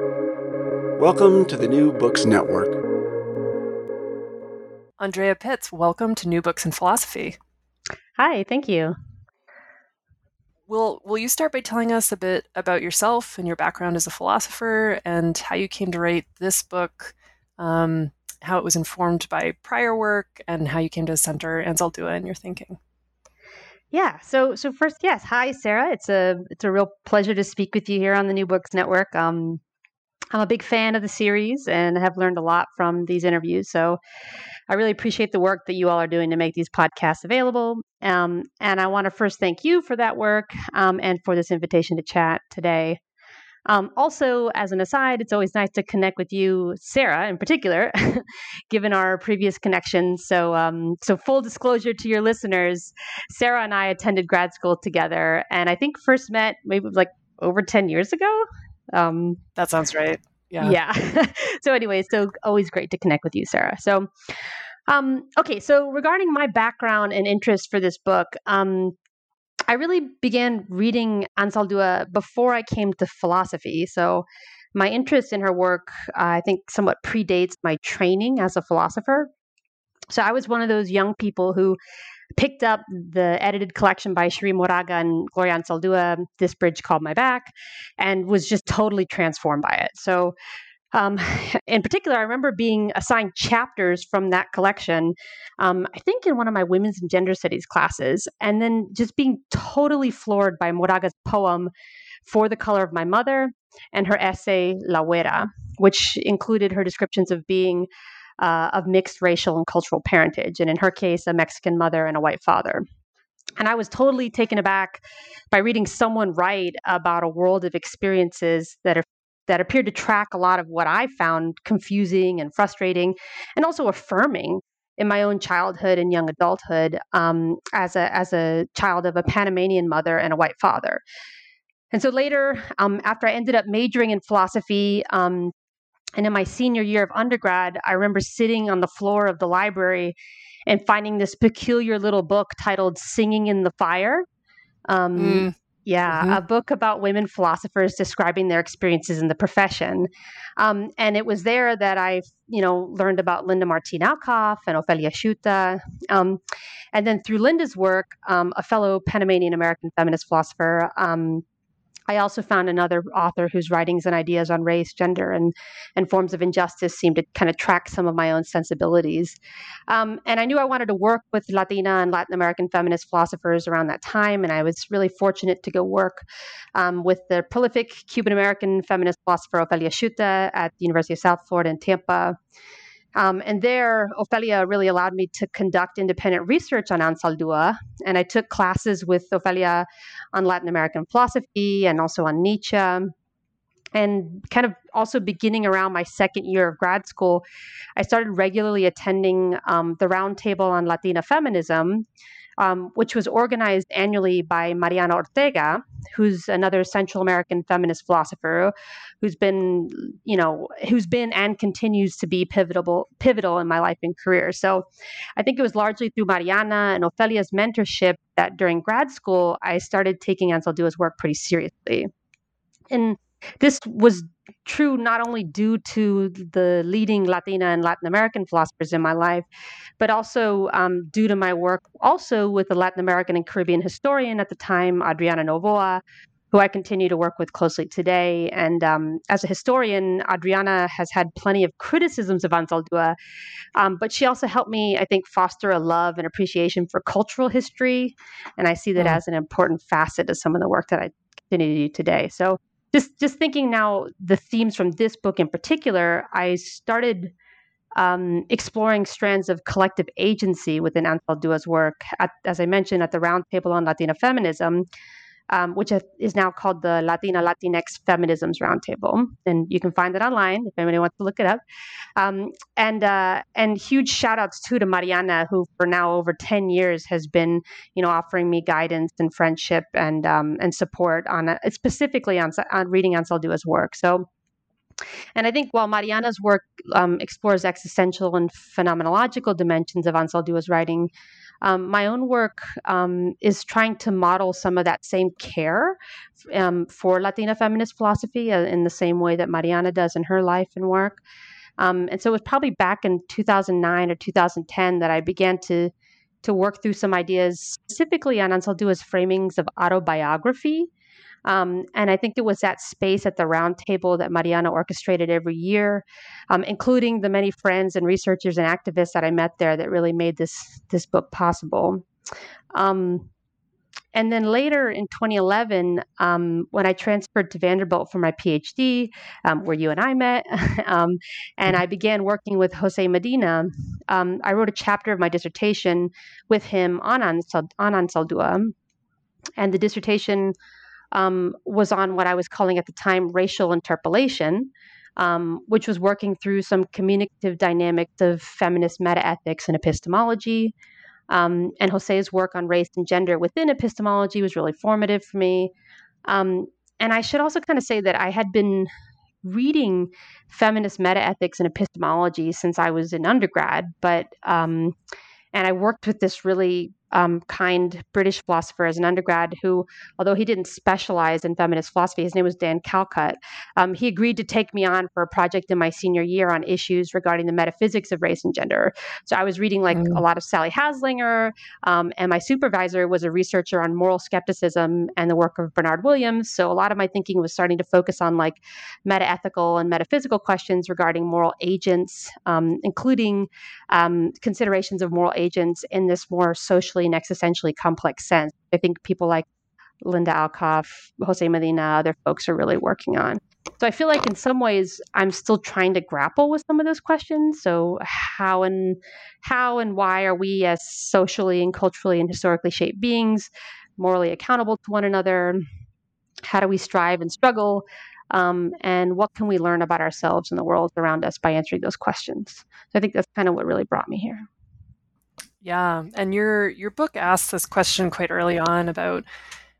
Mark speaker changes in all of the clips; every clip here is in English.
Speaker 1: Welcome to the New Books Network.
Speaker 2: Andrea Pitts, welcome to New Books in Philosophy.
Speaker 3: Hi, thank you.
Speaker 2: Will Will you start by telling us a bit about yourself and your background as a philosopher, and how you came to write this book, um, how it was informed by prior work, and how you came to center Anzaldúa in your thinking?
Speaker 3: Yeah. So so first, yes. Hi, Sarah. It's a it's a real pleasure to speak with you here on the New Books Network. Um, I'm a big fan of the series and have learned a lot from these interviews. So I really appreciate the work that you all are doing to make these podcasts available. Um, and I want to first thank you for that work um, and for this invitation to chat today. Um, also, as an aside, it's always nice to connect with you, Sarah, in particular, given our previous connections. So, um, so full disclosure to your listeners, Sarah and I attended grad school together, and I think first met maybe like over ten years ago.
Speaker 2: Um, that sounds right.
Speaker 3: Yeah. Yeah. so, anyway, so always great to connect with you, Sarah. So, um, okay, so regarding my background and interest for this book, um, I really began reading Anzaldúa before I came to philosophy. So my interest in her work, uh, I think, somewhat predates my training as a philosopher. So I was one of those young people who picked up the edited collection by Cherríe Moraga and Gloria Anzaldúa, This Bridge Called My Back, and was just totally transformed by it. So um, in particular, I remember being assigned chapters from that collection, um, I think in one of my women's and gender studies classes, and then just being totally floored by Moraga's poem, For the Color of My Mother, and her essay, La Güera, which included her descriptions of being uh, of mixed racial and cultural parentage, and in her case, a Mexican mother and a white father. And I was totally taken aback by reading someone write about a world of experiences that are that appeared to track a lot of what I found confusing and frustrating and also affirming in my own childhood and young adulthood um, as a as a child of a Panamanian mother and a white father. And so later, um, after I ended up majoring in philosophy, um, and in my senior year of undergrad, I remember sitting on the floor of the library and finding this peculiar little book titled "Singing in the Fire." Um, mm. Yeah, mm-hmm. a book about women philosophers describing their experiences in the profession. Um, and it was there that I, you know, learned about Linda Martín Alcoff and Ofelia Schutte. Um, and then through Linda's work, um, a fellow Panamanian American feminist philosopher, um, I also found another author whose writings and ideas on race, gender, and, and forms of injustice seemed to kind of track some of my own sensibilities. Um, and I knew I wanted to work with Latina and Latin American feminist philosophers around that time. And I was really fortunate to go work um, with the prolific Cuban American feminist philosopher Ofelia Schutte at the University of South Florida in Tampa. Um, and there, Ofelia really allowed me to conduct independent research on Anzaldúa. And I took classes with Ofelia on Latin American philosophy and also on Nietzsche. And kind of also beginning around my second year of grad school, I started regularly attending um, the Roundtable on Latina Feminism, um, which was organized annually by Mariana Ortega, who's another Central American feminist philosopher, who's been, you know, who's been and continues to be pivotal, pivotal in my life and career. So, I think it was largely through Mariana and Ofelia's mentorship that during grad school I started taking Anzaldúa's work pretty seriously. And this was true not only due to the leading Latina and Latin American philosophers in my life, but also um, due to my work also with the Latin American and Caribbean historian at the time, Adriana Novoa, who I continue to work with closely today. And um, as a historian, Adriana has had plenty of criticisms of Anzaldúa, um, but she also helped me, I think, foster a love and appreciation for cultural history. And I see that mm. as an important facet of some of the work that I continue to do today. So just just thinking now the themes from this book in particular, I started um, exploring strands of collective agency within Anzaldúa's work. At, as I mentioned at the Roundtable on Latina Feminism, um, which is now called the Latina Latinx Feminisms Roundtable, and you can find it online if anybody wants to look it up. Um, and uh, and huge shout outs too to Mariana, who for now over ten years has been you know offering me guidance and friendship and um, and support on uh, specifically on on reading Anzaldúa's work. So. And I think while Mariana's work um, explores existential and phenomenological dimensions of Anzaldúa's writing, um, my own work um, is trying to model some of that same care um, for Latina feminist philosophy uh, in the same way that Mariana does in her life and work. Um, and so it was probably back in 2009 or 2010 that I began to to work through some ideas specifically on Anzaldua's framings of autobiography. Um, and I think it was that space at the roundtable that Mariana orchestrated every year, um, including the many friends and researchers and activists that I met there that really made this this book possible. Um, and then later in 2011, um, when I transferred to Vanderbilt for my PhD, um, where you and I met, um, and I began working with Jose Medina, um, I wrote a chapter of my dissertation with him on, on Anzaldua. And the dissertation um, was on what I was calling at the time racial interpolation. Um, which was working through some communicative dynamics of feminist metaethics and epistemology, um, and Jose's work on race and gender within epistemology was really formative for me. Um, and I should also kind of say that I had been reading feminist metaethics and epistemology since I was in undergrad, but um, and I worked with this really um, kind British philosopher as an undergrad who, although he didn't specialize in feminist philosophy, his name was Dan Calcutt. Um, he agreed to take me on for a project in my senior year on issues regarding the metaphysics of race and gender. So I was reading like mm. a lot of Sally Haslanger, um, and my supervisor was a researcher on moral skepticism and the work of Bernard Williams. So a lot of my thinking was starting to focus on like metaethical and metaphysical questions regarding moral agents, um, including um, considerations of moral agents in this more socially and existentially complex sense. I think people like Linda Alcoff, Jose Medina, other folks are really working on. So I feel like in some ways I'm still trying to grapple with some of those questions. So how and how and why are we as socially and culturally and historically shaped beings morally accountable to one another? How do we strive and struggle? Um, and what can we learn about ourselves and the world around us by answering those questions? So I think that's kind of what really brought me here.
Speaker 2: Yeah, and your your book asks this question quite early on about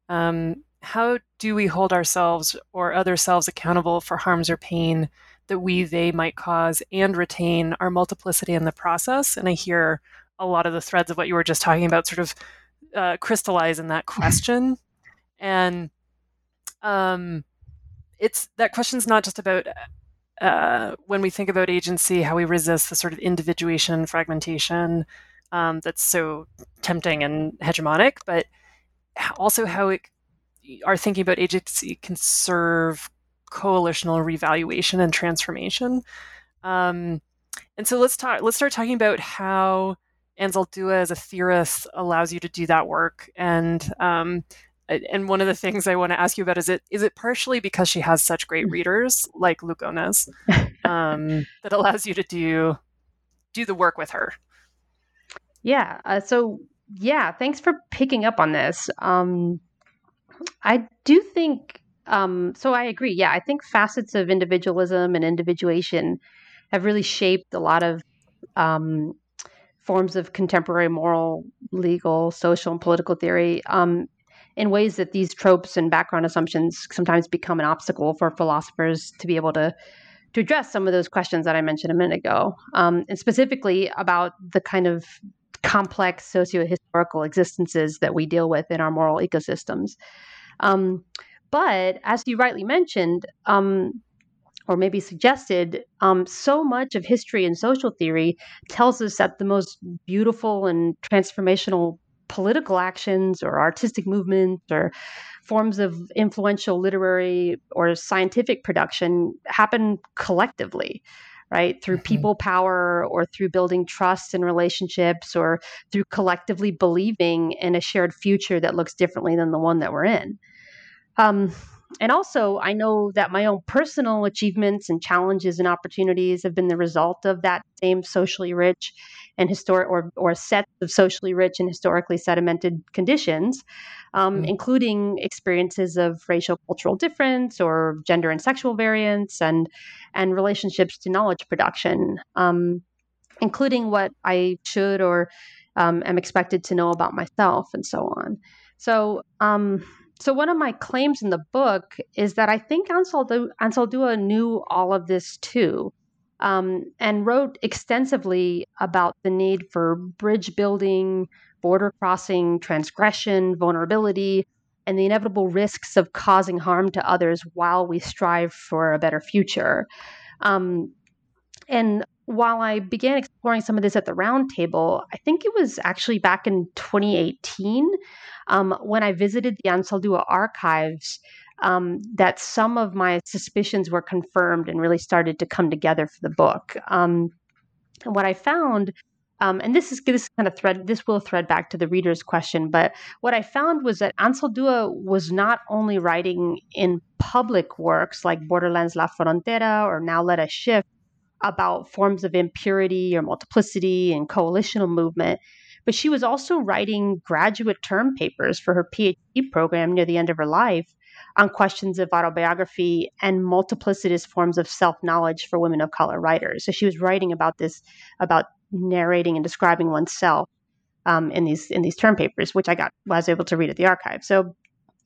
Speaker 2: um, how do we hold ourselves or other selves accountable for harms or pain that we they might cause and retain our multiplicity in the process. And I hear a lot of the threads of what you were just talking about sort of uh, crystallize in that question. and um, it's that question's not just about uh, when we think about agency, how we resist the sort of individuation, fragmentation, um, that's so tempting and hegemonic, but also how it, our thinking about agency can serve coalitional revaluation and transformation. Um, and so let's talk. Let's start talking about how Anzaldua as a theorist allows you to do that work. And um, and one of the things I want to ask you about is it is it partially because she has such great readers like Lugones um, that allows you to do do the work with her.
Speaker 3: Yeah. Uh, so, yeah, thanks for picking up on this. Um, I do think, um, so I agree. Yeah, I think facets of individualism and individuation have really shaped a lot of um, forms of contemporary moral, legal, social, and political theory um, in ways that these tropes and background assumptions sometimes become an obstacle for philosophers to be able to to address some of those questions that I mentioned a minute ago, um, and specifically about the kind of complex socio-historical existences that we deal with in our moral ecosystems. Um, but as you rightly mentioned, um, or maybe suggested, um, so much of history and social theory tells us that the most beautiful and transformational political actions or artistic movements or forms of influential literary or scientific production happen collectively right? Through mm-hmm. people power or through building trust and relationships or through collectively believing in a shared future that looks differently than the one that we're in. Um, and also, I know that my own personal achievements and challenges and opportunities have been the result of that same socially rich and historic or, or set of socially rich and historically sedimented conditions, um, mm. including experiences of racial cultural difference or gender and sexual variance and and relationships to knowledge production, um, including what I should or um, am expected to know about myself and so on. So, um, so one of my claims in the book is that I think Anzaldua, Anzaldua knew all of this too, um, and wrote extensively about the need for bridge building, border crossing, transgression, vulnerability, and the inevitable risks of causing harm to others while we strive for a better future. Um, and while I began exploring some of this at the roundtable, I think it was actually back in 2018 um, when I visited the Anzaldúa archives um, that some of my suspicions were confirmed and really started to come together for the book. Um, and what I found, um, and this is this kind of thread, this will thread back to the reader's question, but what I found was that Anzaldúa was not only writing in public works like Borderlands La Frontera or Now Let Us Shift about forms of impurity or multiplicity and coalitional movement, but she was also writing graduate term papers for her PhD program near the end of her life on questions of autobiography and multiplicitous forms of self knowledge for women of color writers. So she was writing about this, about narrating and describing oneself um, in these in these term papers, which I got was able to read at the archive. So,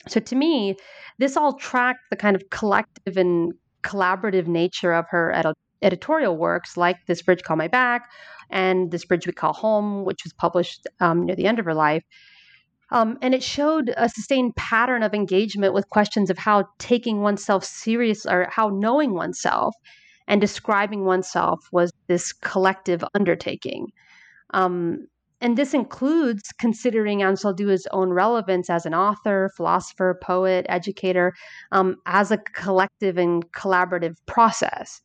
Speaker 3: so to me, this all tracked the kind of collective and collaborative nature of her ed- editorial works, like "This Bridge Called My Back" and "This Bridge We Call Home," which was published um, near the end of her life. Um, and it showed a sustained pattern of engagement with questions of how taking oneself serious or how knowing oneself and describing oneself was this collective undertaking. Um, and this includes considering Anzaldúa's own relevance as an author, philosopher, poet, educator, um, as a collective and collaborative process.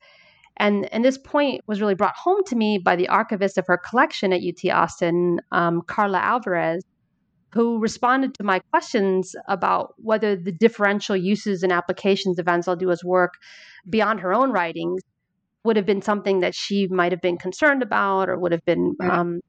Speaker 3: And, and this point was really brought home to me by the archivist of her collection at UT Austin, um, Carla Alvarez, who responded to my questions about whether the differential uses and applications of Anzaldúa's work beyond her own writings would have been something that she might have been concerned about or would have been, um,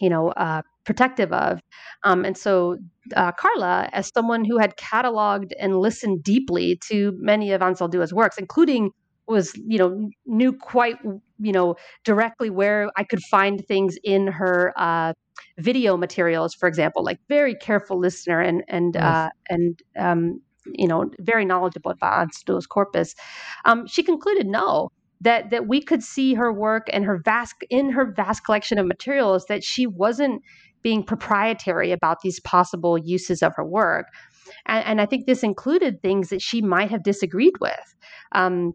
Speaker 3: you know, uh, protective of. Um, and so, uh, Carla, as someone who had cataloged and listened deeply to many of Anzaldúa's works, including was you know knew quite you know directly where I could find things in her uh, video materials, for example, like very careful listener and and yes. uh, and um, you know very knowledgeable about Anzaldúa's corpus. Um, she concluded no that that we could see her work and her vast in her vast collection of materials that she wasn't being proprietary about these possible uses of her work. And, and I think this included things that she might have disagreed with. Um,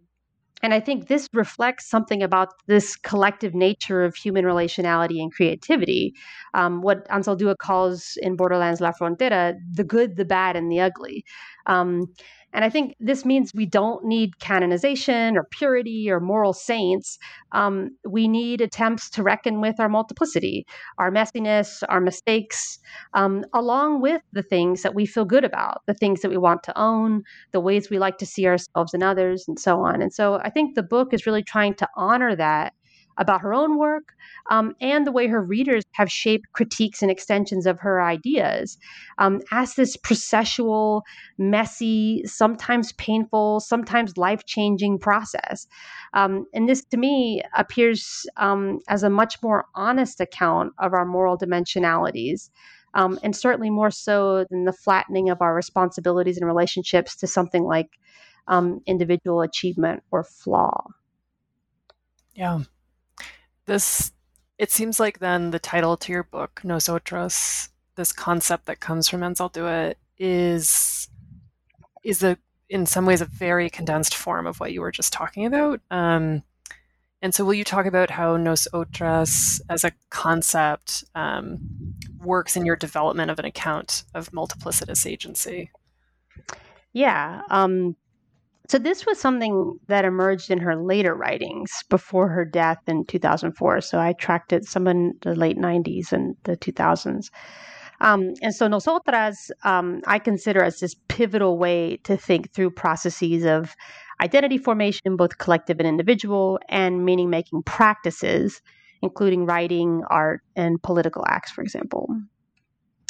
Speaker 3: and I think this reflects something about this collective nature of human relationality and creativity, um, what Anzaldúa calls in Borderlands La Frontera the good, the bad, and the ugly. Um, and I think this means we don't need canonization or purity or moral saints. Um, we need attempts to reckon with our multiplicity, our messiness, our mistakes, um, along with the things that we feel good about, the things that we want to own, the ways we like to see ourselves and others, and so on. And so I think the book is really trying to honor that about her own work um, and the way her readers have shaped critiques and extensions of her ideas um, as this processual, messy, sometimes painful, sometimes life changing process. Um, and this, to me, appears um, as a much more honest account of our moral dimensionalities. Um, and certainly more so than the flattening of our responsibilities and relationships to something like um, individual achievement or flaw.
Speaker 2: Yeah this it seems like then the title to your book nosotros this concept that comes from Anzaldúa is is a in some ways a very condensed form of what you were just talking about. Um, and so will you talk about how nosotras as a concept um, works in your development of an account of multiplicitous agency?
Speaker 3: Yeah um, so this was something that emerged in her later writings before her death in 2004. So I tracked it some in the late 90s and the 2000s. Um, and so nosotras, um, I consider as this pivotal way to think through processes of identity formation, both collective and individual, and meaning making practices, including writing, art, and political acts, for example.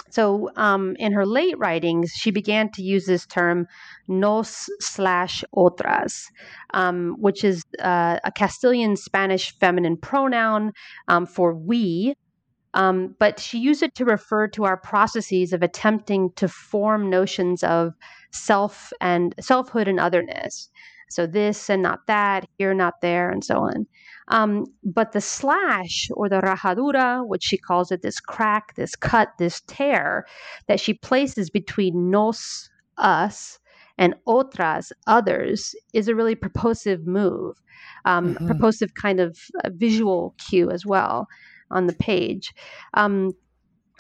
Speaker 3: So, um, in her late writings, she began to use this term nos slash otras, um, which is uh, a Castilian Spanish feminine pronoun um, for we. Um, but she used it to refer to our processes of attempting to form notions of self and selfhood and otherness. So this and not that, here, not there, and so on. Um, but the slash or the rajadura, which she calls it, this crack, this cut, this tear that she places between nos, us, and otras, others, is a really purposive move, um, mm-hmm. purposive kind of visual cue as well on the page. Um,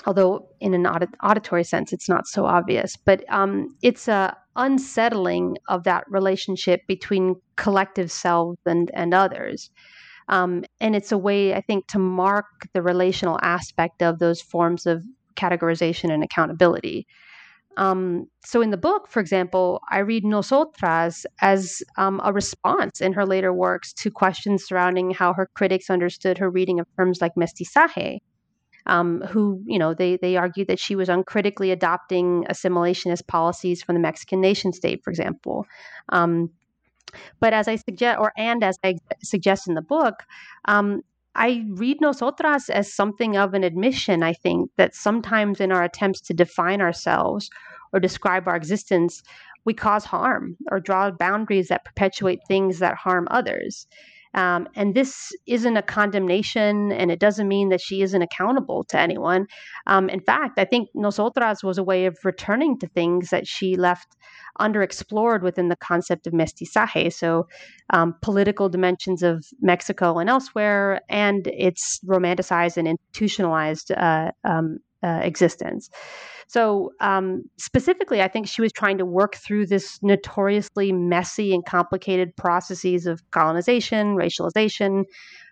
Speaker 3: although in an audit- auditory sense, it's not so obvious, but um, it's a unsettling of that relationship between collective selves and, and others. Um, and it's a way, I think, to mark the relational aspect of those forms of categorization and accountability. Um, so in the book, for example, I read Nosotras as um, a response in her later works to questions surrounding how her critics understood her reading of terms like mestizaje, um, who, you know, they, they argued that she was uncritically adopting assimilationist policies from the Mexican nation state, for example. Um, but as I suggest, or and as I suggest in the book, um, I read nosotras as something of an admission, I think, that sometimes in our attempts to define ourselves or describe our existence, we cause harm or draw boundaries that perpetuate things that harm others. Um, and this isn't a condemnation, and it doesn't mean that she isn't accountable to anyone. Um, in fact, I think Nosotras was a way of returning to things that she left underexplored within the concept of mestizaje. So, um, political dimensions of Mexico and elsewhere, and its romanticized and institutionalized uh, um, uh, existence. So, um, specifically, I think she was trying to work through this notoriously messy and complicated processes of colonization, racialization,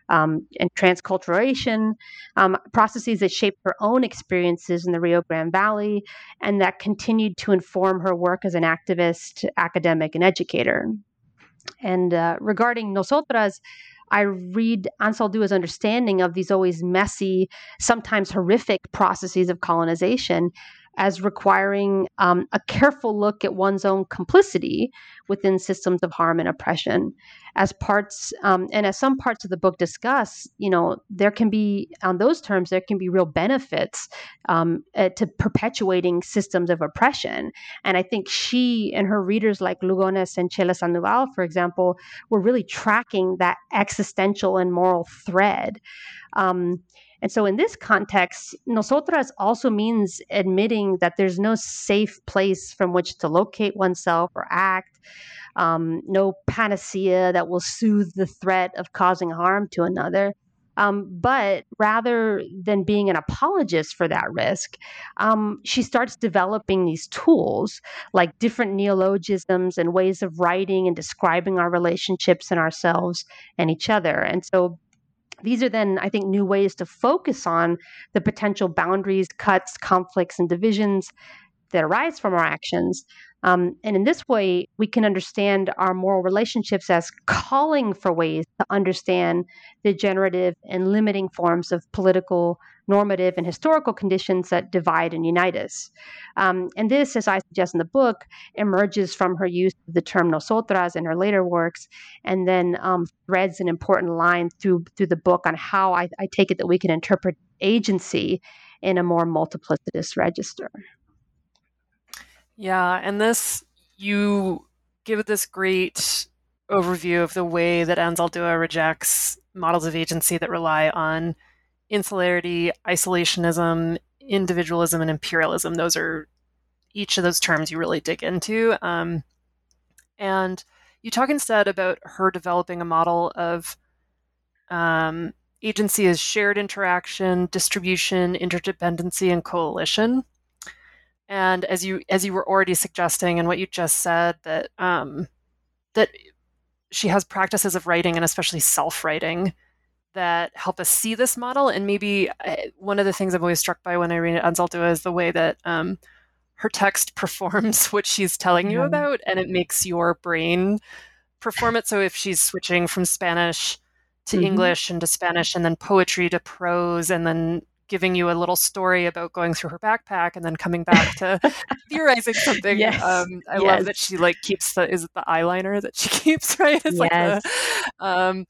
Speaker 3: um, and transculturation, um, processes that shaped her own experiences in the Rio Grande Valley and that continued to inform her work as an activist, academic, and educator. And uh, regarding Nosotras, I read Anzaldua's understanding of these always messy, sometimes horrific processes of colonization as requiring um, a careful look at one's own complicity within systems of harm and oppression. As parts, um, and as some parts of the book discuss, you know, there can be, on those terms, there can be real benefits um, uh, to perpetuating systems of oppression. And I think she and her readers, like Lugones and Chela Sandoval, for example, were really tracking that existential and moral thread. Um, and so, in this context, nosotras also means admitting that there's no safe place from which to locate oneself or act, um, no panacea that will soothe the threat of causing harm to another. Um, but rather than being an apologist for that risk, um, she starts developing these tools like different neologisms and ways of writing and describing our relationships and ourselves and each other. And so these are then, I think, new ways to focus on the potential boundaries, cuts, conflicts, and divisions that arise from our actions. Um, and in this way, we can understand our moral relationships as calling for ways to understand the generative and limiting forms of political, normative, and historical conditions that divide and unite us. Um, and this, as I suggest in the book, emerges from her use of the term nosotras in her later works, and then um, threads an important line through through the book on how I, I take it that we can interpret agency in a more multiplicitous register.
Speaker 2: Yeah, and this you give this great overview of the way that Anzaldúa rejects models of agency that rely on insularity, isolationism, individualism, and imperialism. Those are each of those terms you really dig into. Um, and you talk instead about her developing a model of um, agency as shared interaction, distribution, interdependency, and coalition. And as you as you were already suggesting, and what you just said, that um, that she has practices of writing and especially self-writing that help us see this model. And maybe uh, one of the things I've always struck by when I read Anzaldúa is the way that um, her text performs what she's telling you about, and it makes your brain perform it. So if she's switching from Spanish to mm-hmm. English and to Spanish, and then poetry to prose, and then giving you a little story about going through her backpack and then coming back to theorizing something.
Speaker 3: Yes.
Speaker 2: Um, I
Speaker 3: yes.
Speaker 2: love that she like keeps the is it the eyeliner that she keeps right? It's
Speaker 3: yes.
Speaker 2: like the, um,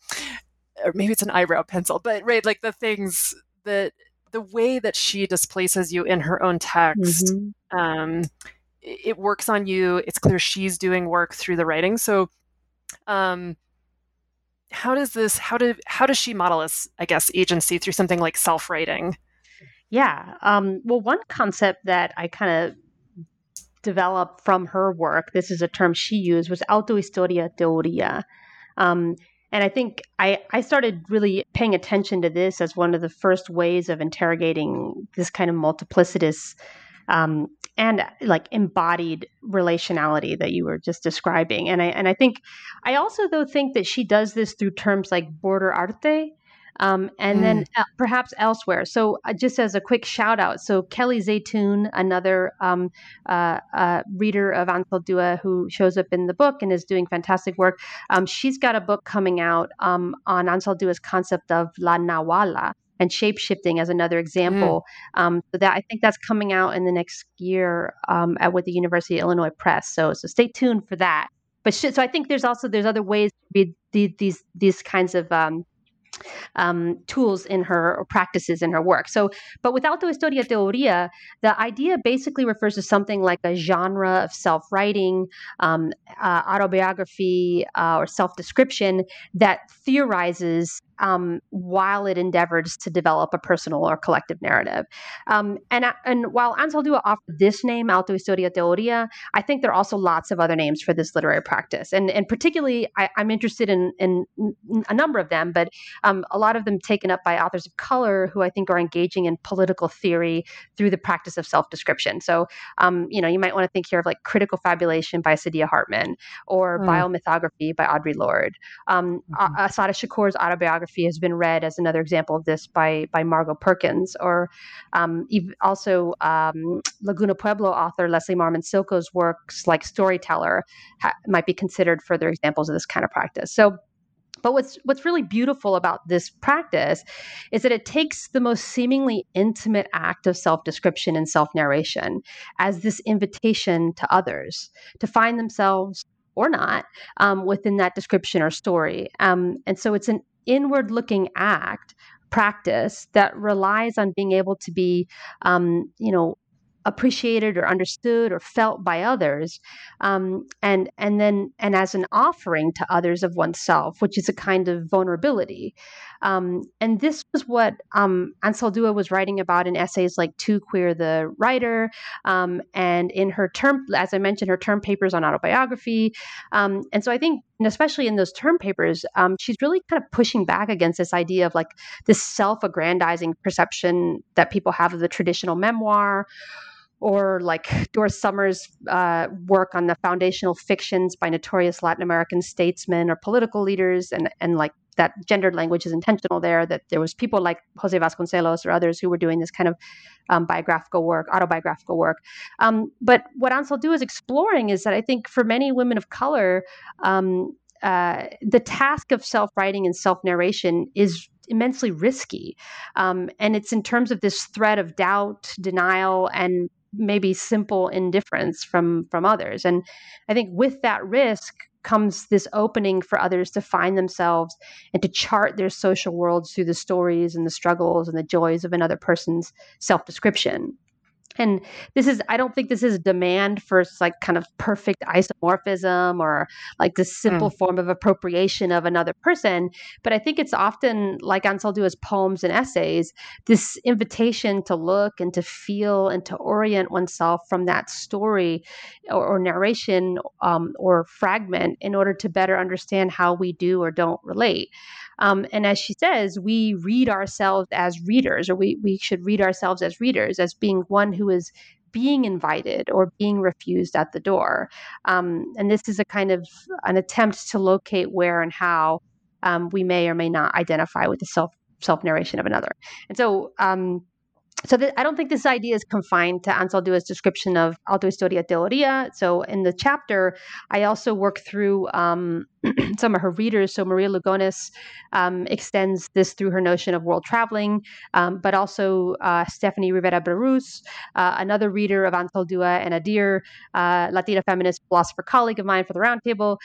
Speaker 2: or maybe it's an eyebrow pencil, but right, like the things that the way that she displaces you in her own text. Mm-hmm. Um, it works on you. It's clear she's doing work through the writing. So Um, how does this how do how does she model this i guess agency through something like self-writing
Speaker 3: yeah um, well one concept that i kind of developed from her work this is a term she used was autohistoria teoria um, and i think I, I started really paying attention to this as one of the first ways of interrogating this kind of multiplicitous um, and like embodied relationality that you were just describing. And I and I think I also though think that she does this through terms like border arte. Um, and mm. then uh, perhaps elsewhere. So, uh, just as a quick shout out, so Kelly Zaytoun, another um, uh, uh reader of Anzaldúa who shows up in the book and is doing fantastic work, um, she's got a book coming out um, on Anzaldúa's concept of La Nawala, and shape shifting as another example. Mm. Um, so that I think that's coming out in the next year um, at with the University of Illinois Press. So so stay tuned for that. But sh- so I think there's also there's other ways to read the, these these kinds of um, um, tools in her or practices in her work. So, but without the historia teoria, the idea basically refers to something like a genre of self-writing, um, uh, autobiography, uh, or self-description that theorizes um, while it endeavors to develop a personal or collective narrative. Um, and, and while Anzaldúa offered this name, Autohistoria Teoria, I think there are also lots of other names for this literary practice. And, and particularly, I, am interested in, in, a number of them, but um, a lot of them taken up by authors of color who I think are engaging in political theory through the practice of self description. So, um, you know, you might want to think here of like critical fabulation by Saidiya Hartman or mm. biomythography by Audre Lorde. Um, mm-hmm. Assata Shakur's autobiography has been read as another example of this by by Margo Perkins, or um, also um, Laguna Pueblo author Leslie Marmon Silko's works like Storyteller ha- might be considered further examples of this kind of practice. So. But what's what's really beautiful about this practice is that it takes the most seemingly intimate act of self-description and self-narration as this invitation to others to find themselves or not um, within that description or story. Um, and so it's an inward looking act practice that relies on being able to be um, you know appreciated or understood or felt by others um, and and then and as an offering to others of oneself which is a kind of vulnerability um, and this was what um, Anzaldúa was writing about in essays like "To Queer the Writer" um, and in her term, as I mentioned, her term papers on autobiography. Um, and so I think, and especially in those term papers, um, she's really kind of pushing back against this idea of like this self-aggrandizing perception that people have of the traditional memoir or like Doris Sommer's uh, work on the foundational fictions by notorious Latin American statesmen or political leaders, and and like that gendered language is intentional there. That there was people like Jose Vasconcelos or others who were doing this kind of um, biographical work, autobiographical work. Um, but what Anzaldúa is exploring is that I think for many women of color. Um, uh, the task of self-writing and self-narration is immensely risky. Um, and it's in terms of this threat of doubt, denial, and maybe simple indifference from from others. And i think with that risk comes this opening for others to find themselves and to chart their social worlds through the stories and the struggles and the joys of another person's self-description and this is i don't think this is demand for like kind of perfect isomorphism or like this simple mm. form of appropriation of another person but i think it's often like Anzaldúa's poems and essays this invitation to look and to feel and to orient oneself from that story or, or narration um, or fragment in order to better understand how we do or don't relate um, and as she says, we read ourselves as readers, or we, we should read ourselves as readers, as being one who is being invited or being refused at the door. Um, and this is a kind of an attempt to locate where and how um, we may or may not identify with the self self narration of another. And so, um, so th- I don't think this idea is confined to Anzaldúa's description of autohistoria teoria. So in the chapter, I also work through um, some of her readers. So Maria Lugones um, extends this through her notion of world traveling, um, but also uh, Stephanie Rivera Berruz, uh, another reader of Anzaldúa and a dear uh, Latina feminist philosopher colleague of mine for the roundtable.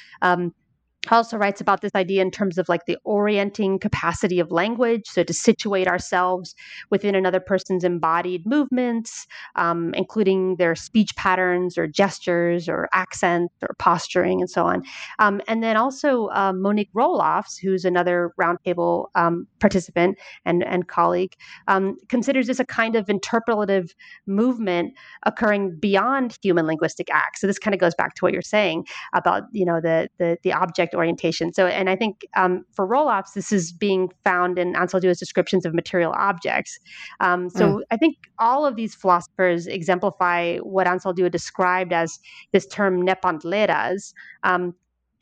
Speaker 3: Also writes about this idea in terms of like the orienting capacity of language. So to situate ourselves within another person's embodied movements um, including their speech patterns or gestures or accents or posturing and so on. Um, and then also uh, monique roelofs who's another roundtable um, participant and, and colleague um, considers this a kind of interpretative movement occurring beyond human linguistic acts. So this kind of goes back to what you're saying about you know the the, the object object orientation. So, and I think um, for Roelofs, this is being found in Anzaldúa's descriptions of material objects. Um, so, mm. I think all of these philosophers exemplify what Anzaldúa described as this term nepantleras. Um,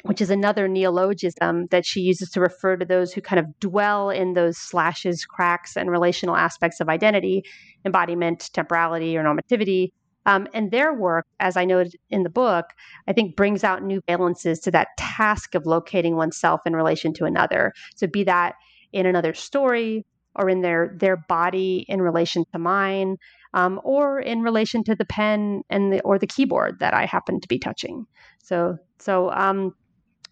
Speaker 3: which is another neologism that she uses to refer to those who kind of dwell in those slashes, cracks, and relational aspects of identity, embodiment, temporality, or normativity, um, and their work, as I noted in the book, I think brings out new valences to that task of locating oneself in relation to another. So, be that in another story or in their their body in relation to mine, um, or in relation to the pen and the or the keyboard that I happen to be touching. So, so um,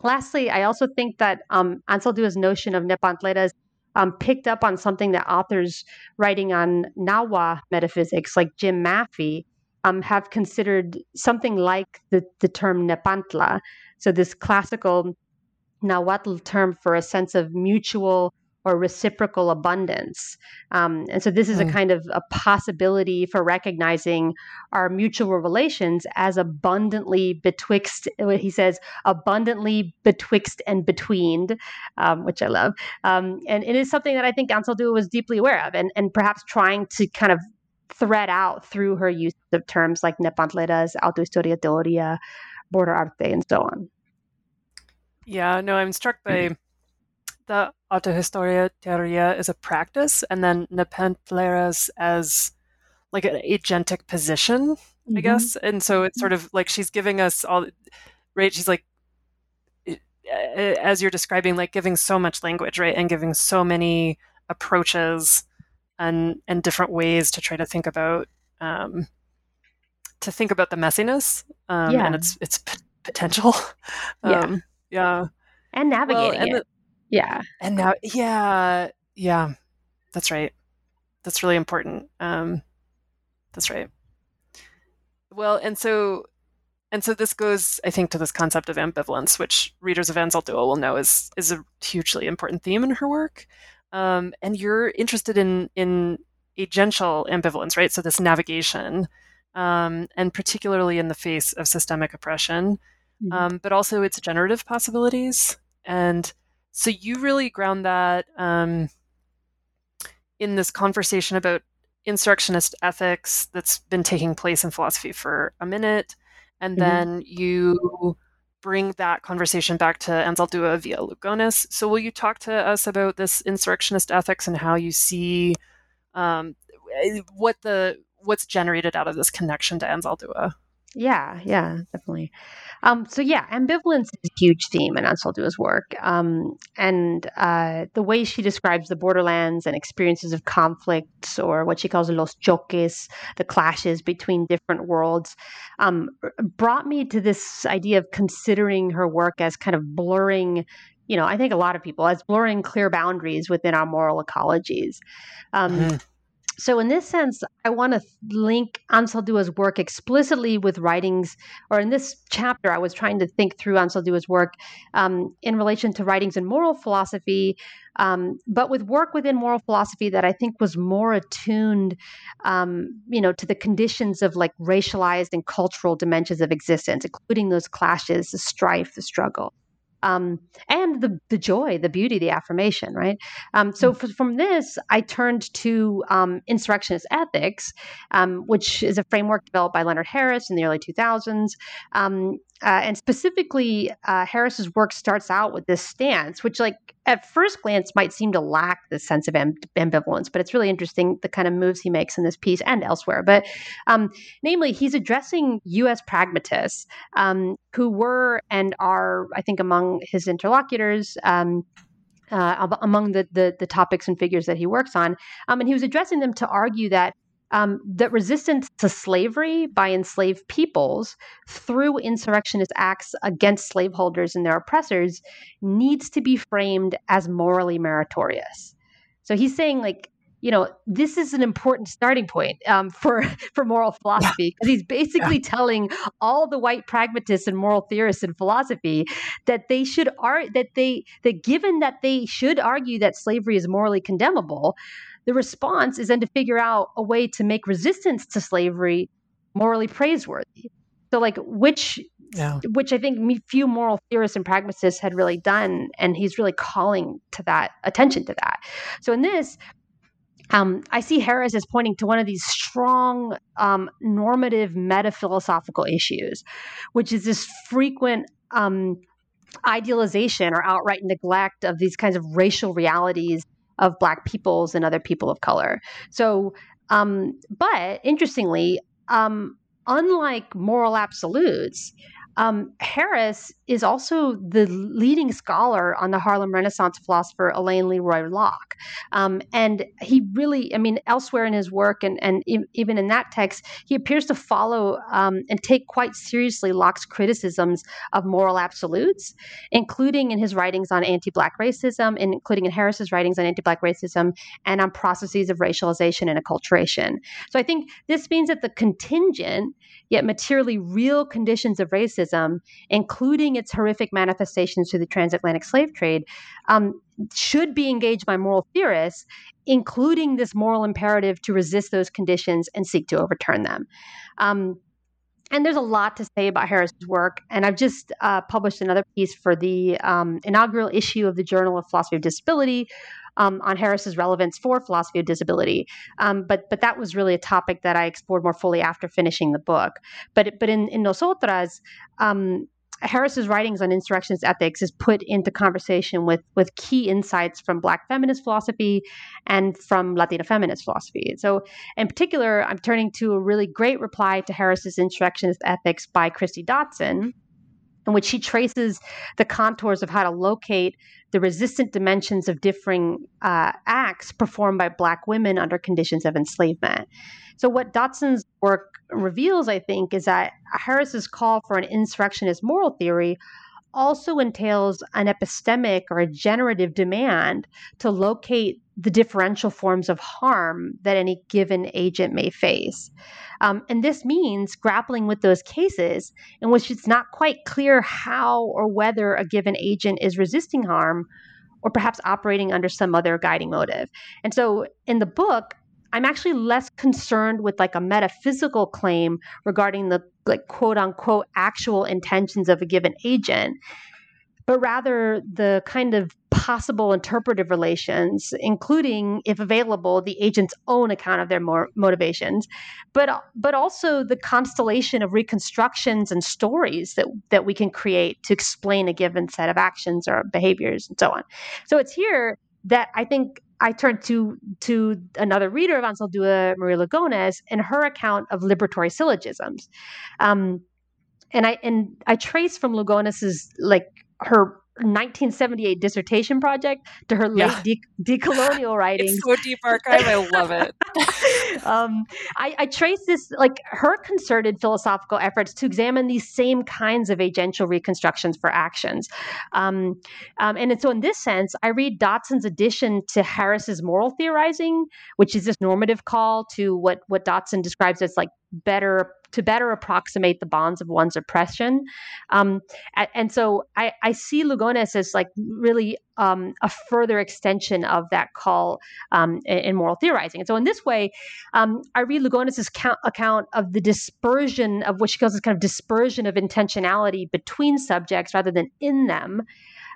Speaker 3: lastly, I also think that um, Anzaldúa's notion of nepantleras um, picked up on something that authors writing on Nahua metaphysics, like Jim Maffie, um, have considered something like the, the term nepantla. So, this classical Nahuatl term for a sense of mutual or reciprocal abundance. Um, and so, this is mm. a hmm. kind of a possibility for recognizing our mutual relations as abundantly betwixt, what he says, abundantly betwixt and betweened, um, which I love. Um, and it is something that I think Anzaldúa was deeply aware of and, and perhaps trying to kind of thread out through her use of terms like nepantleras, autohistoria teoria, border arte, and so on.
Speaker 2: Yeah, no, I'm struck by the autohistoria teoria as a practice, and then nepantleras as like an agentic position, mm-hmm. I guess. And so it's sort of like she's giving us all, right? She's like, as you're describing, like giving so much language, right, and giving so many approaches and and different ways to try to think about um, to think about the messiness um, yeah. and its its p- potential.
Speaker 3: yeah, um,
Speaker 2: yeah,
Speaker 3: and navigating well, and it. The, yeah,
Speaker 2: and now, yeah, yeah, that's right. That's really important. Um, that's right. Well, and so and so this goes, I think, to this concept of ambivalence, which readers of Anzaldúa will know is is a hugely important theme in her work um, and you're interested in in agential ambivalence, right? So this navigation, um, and particularly in the face of systemic oppression, mm-hmm. um, but also its generative possibilities. And so you really ground that um, in this conversation about insurrectionist ethics that's been taking place in philosophy for a minute, and mm-hmm. then you bring that conversation back to Anzaldúa via Lugones. So, will you talk to us about this insurrectionist ethics and how you see um, what the what's generated out of this connection to Anzaldúa?
Speaker 3: Yeah, yeah, definitely. Um, so yeah, ambivalence is a huge theme in Anzaldúa's work, um, and uh, the way she describes the borderlands and experiences of conflicts, or what she calls los choques, the clashes between different worlds, um, brought me to this idea of considering her work as kind of blurring you know, I think a lot of people as blurring clear boundaries within our moral ecologies. Um, mm-hmm. So, in this sense, I want to link Anzaldúa's work explicitly with writings, or in this chapter, I was trying to think through Anzaldúa's work um, in relation to writings in moral philosophy, um, but with work within moral philosophy that I think was more attuned, um, you know, to the conditions of like racialized and cultural dimensions of existence, including those clashes, the strife, the struggle um, and the the joy, the beauty, the affirmation, right? Um, so mm. from this, I turned to um, insurrectionist ethics, um, which is a framework developed by Leonard Harris in the early 2000s. Uh, and specifically, uh, Harris's work starts out with this stance, which, like at first glance, might seem to lack this sense of ambivalence, but it's really interesting the kind of moves he makes in this piece and elsewhere. But, um, namely, he's addressing U.S. pragmatists um, who were and are, I think, among his interlocutors. Um, uh, among the, the, the topics and figures that he works on, um, and he was addressing them to argue that um, that resistance to slavery by enslaved peoples through insurrectionist acts against slaveholders and their oppressors needs to be framed as morally meritorious. So he's saying, like, you know, this is an important starting point um, for for moral philosophy because he's basically yeah. telling all the white pragmatists and moral theorists in philosophy that they should are that they that given that they should argue that slavery is morally condemnable, the response is then to figure out a way to make resistance to slavery morally praiseworthy. So, like, which yeah. which I think few moral theorists and pragmatists had really done, and he's really calling to that attention to that. So, in this, um, I see Harris as pointing to one of these strong um, normative meta philosophical issues, which is this frequent um, idealization or outright neglect of these kinds of racial realities of Black peoples and other people of color. So, um, but interestingly, um, unlike moral absolutes, um, Harris is also the leading scholar on the Harlem Renaissance philosopher Alain Leroy Locke. Um, and he really, I mean, elsewhere in his work and, and even in that text, he appears to follow um, and take quite seriously Locke's criticisms of moral absolutes, including in his writings on anti Black racism, and including in Harris's writings on anti Black racism and on processes of racialization and acculturation. So I think this means that the contingent yet materially real conditions of racism, including its horrific manifestations through the transatlantic slave trade, um, should be engaged by moral theorists, including this moral imperative to resist those conditions and seek to overturn them. Um, and there's a lot to say about Harris's work, and I've just uh, published another piece for the um, inaugural issue of the Journal of Philosophy of Disability, um, on Harris's relevance for philosophy of disability. Um, but but that was really a topic that I explored more fully after finishing the book. But but in in Nosotras. Um, Harris's writings on insurrectionist ethics is put into conversation with with key insights from Black feminist philosophy and from Latina feminist philosophy. So, in particular, I'm turning to a really great reply to Harris's insurrectionist ethics by Kristie Dotson, in which she traces the contours of how to locate the resistant dimensions of differing uh, acts performed by Black women under conditions of enslavement. So, what Dotson's work reveals, I think, is that Harris's call for an insurrectionist moral theory also entails an epistemic or a generative demand to locate the differential forms of harm that any given agent may face. Um, and this means grappling with those cases in which it's not quite clear how or whether a given agent is resisting harm or perhaps operating under some other guiding motive. And so in the book, I'm actually less concerned with like a metaphysical claim regarding the like quote unquote actual intentions of a given agent but rather the kind of possible interpretive relations, including, if available, the agent's own account of their motivations, but but also the constellation of reconstructions and stories that that we can create to explain a given set of actions or behaviors and so on. So it's here that I think I turned to to another reader of Anzaldúa, Maria Lugones, and her account of liberatory syllogisms. Um, and I and I trace from Lugones's like her 1978 dissertation project to her late yeah. de- decolonial writings.
Speaker 2: It's so deep archive. I love it.
Speaker 3: um, I, I, trace this, like her concerted philosophical efforts to examine these same kinds of agential reconstructions for actions. Um, um, and so, in this sense, I read Dotson's addition to Harris's moral theorizing, which is this normative call to what, what Dotson describes as like better to better approximate the bonds of one's oppression. Um, and, so I, I, see Lugones as like really um, a further extension of that call um, in, moral theorizing. And so in this way, um, I read Lugones' count, account of the dispersion of what she calls this kind of dispersion of intentionality between subjects rather than in them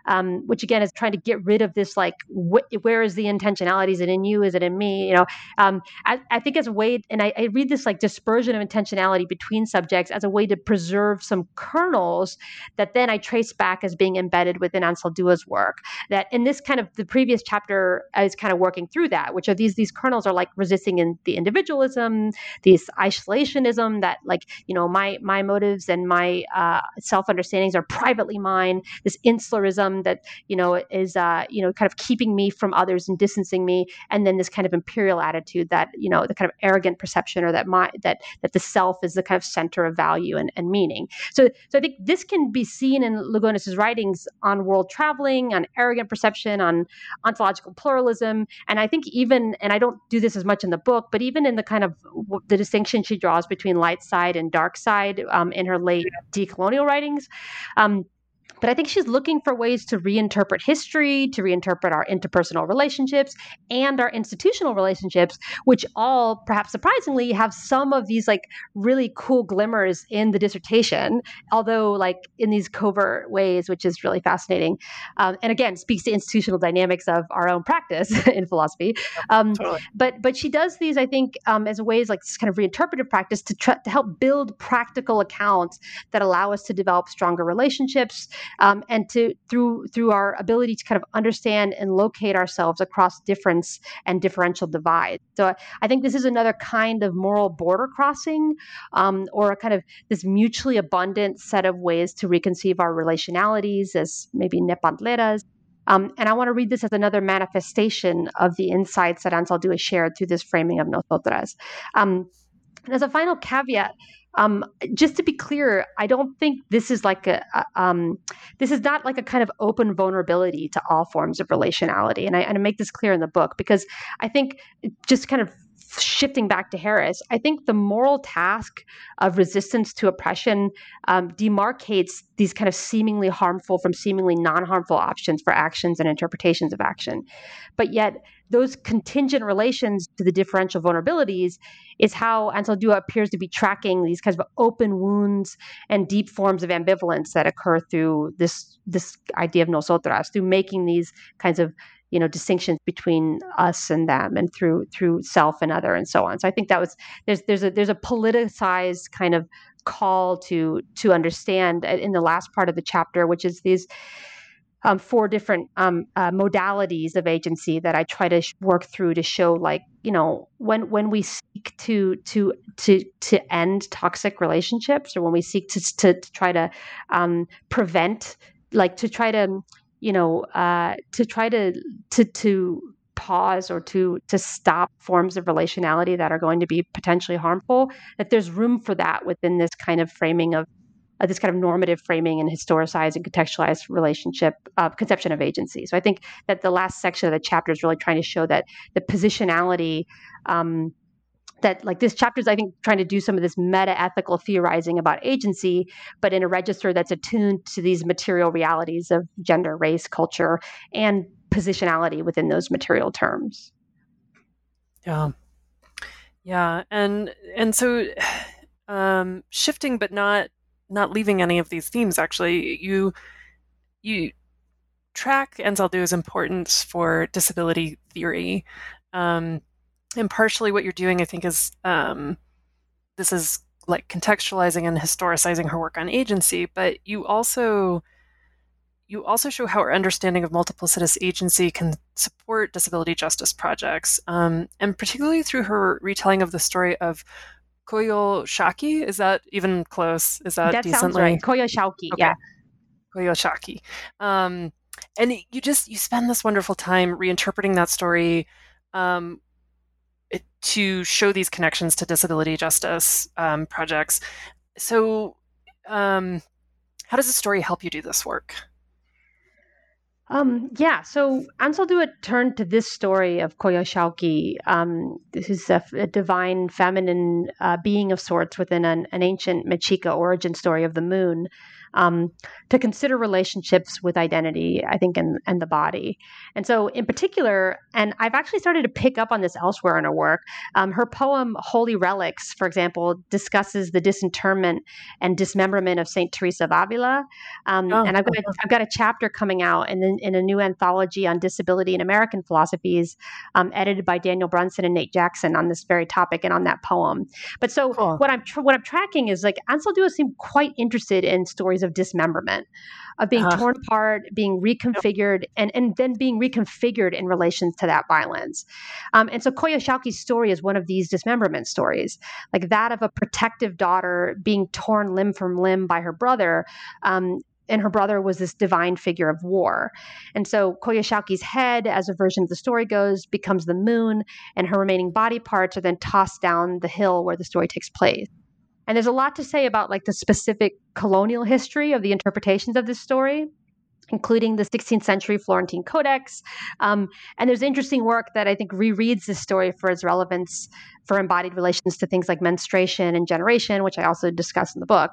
Speaker 3: um, which again is trying to get rid of this like wh- where is the intentionality? Is it in you? Is it in me? You know, um, I, I, think as a way, and I, I, read this like dispersion of intentionality between subjects as a way to preserve some kernels that then I trace back as being embedded within Anzaldúa's work. That in this kind of the previous chapter is kind of working through that, which are these these kernels are like resisting in the individualism, this isolationism that like you know my my motives and my uh, self understandings are privately mine. This insularism system that you know is uh, you know kind of keeping me from others and distancing me, and then this kind of imperial attitude that you know the kind of arrogant perception or that my that that the self is the kind of center of value and, and meaning. So so I think this can be seen in Lugones's writings on world traveling, on arrogant perception, on ontological pluralism, and I think even and I don't do this as much in the book, but even in the kind of the distinction she draws between light side and dark side um, in her late decolonial writings. Um, but I think she's looking for ways to reinterpret history, to reinterpret our interpersonal relationships and our institutional relationships, which all, perhaps surprisingly, have some of these like really cool glimmers in the dissertation, although like in these covert ways, which is really fascinating. Um, and again, speaks to institutional dynamics of our own practice in philosophy. Um, totally. But but she does these, I think, um, as ways like this kind of reinterpretive practice to, try, to help build practical accounts that allow us to develop stronger relationships um, and to through through our ability to kind of understand and locate ourselves across difference and differential divide. So I think this is another kind of moral border crossing, um, or a kind of this mutually abundant set of ways to reconceive our relationalities as maybe nepantleras. Um, and I want to read this as another manifestation of the insights that Ansel has shared through this framing of nosotras. Um, and as a final caveat, um, just to be clear, I don't think this is like a, um, this is not like a kind of open vulnerability to all forms of relationality, and I, and I make this clear in the book because I think just kind of shifting back to Harris, I think the moral task of resistance to oppression um, demarcates these kind of seemingly harmful from seemingly non harmful options for actions and interpretations of action. But yet, those contingent relations to the differential vulnerabilities is how Anzaldúa appears to be tracking these kinds of open wounds and deep forms of ambivalence that occur through this this idea of nosotras, through making these kinds of you know distinctions between us and them and through through self and other and so on. So i think that was there's there's a there's a politicized kind of call to to understand in the last part of the chapter which is these um, four different um, uh, modalities of agency that I try to sh- work through to show, like you know, when when we seek to to to to end toxic relationships, or when we seek to to, to try to um, prevent, like to try to you know, uh, to try to to to pause or to to stop forms of relationality that are going to be potentially harmful. That there's room for that within this kind of framing of uh, this kind of normative framing and historicized and contextualized relationship uh, conception of agency. So I think that the last section of the chapter is really trying to show that the positionality. Um, that like this chapter is i think trying to do some of this meta ethical theorizing about agency but in a register that's attuned to these material realities of gender race culture and positionality within those material terms
Speaker 2: yeah yeah and and so um shifting but not not leaving any of these themes actually. You you track Anzaldúa's importance for disability theory um, and partially what you're doing, I think, is um, this is like contextualizing and historicizing her work on agency, but you also you also show how our understanding of multiplicitous agency can support disability justice projects, um, and particularly through her retelling of the story of Coyolxauhqui. Is that even close? Is that,
Speaker 3: that
Speaker 2: decently?
Speaker 3: sounds right? Coyolxauhqui, okay. yeah.
Speaker 2: Coyolxauhqui. Um, and you just you spend this wonderful time reinterpreting that story um, to show these connections to disability justice um, projects. So, um, how does the story help you do this work?
Speaker 3: Um, yeah, so Anzaldúa turned to this story of Coyolxauhqui. Um, this is a, a divine feminine uh, being of sorts within an, an ancient Mexica origin story of the moon um, to consider relationships with identity, I think, and, and the body. And so, in particular, and I've actually started to pick up on this elsewhere in her work, um, her poem Holy Relics, for example, discusses the disinterment and dismemberment of St. Teresa of Avila. Um, oh, and I've got, a, I've got a chapter coming out in, in a new anthology on disability in American philosophies, um, edited by Daniel Brunson and Nate Jackson on this very topic and on that poem. But so, cool. what I'm what I'm tracking is like Anzaldúa seemed quite interested in stories of dismemberment, of being uh-huh. torn apart, being reconfigured, and, and then being reconfigured in relation to that violence. Um, and so Coyolxauhqui's story is one of these dismemberment stories, like that of a protective daughter being torn limb from limb by her brother. Um, and her brother was this divine figure of war. And so Coyolxauhqui's head, as a version of the story goes, becomes the moon, and her remaining body parts are then tossed down the hill where the story takes place. And there's a lot to say about like the specific colonial history of the interpretations of this story including the 16th century Florentine Codex. Um, and there's interesting work that I think rereads this story for its relevance for embodied relations to things like menstruation and generation, which I also discuss in the book.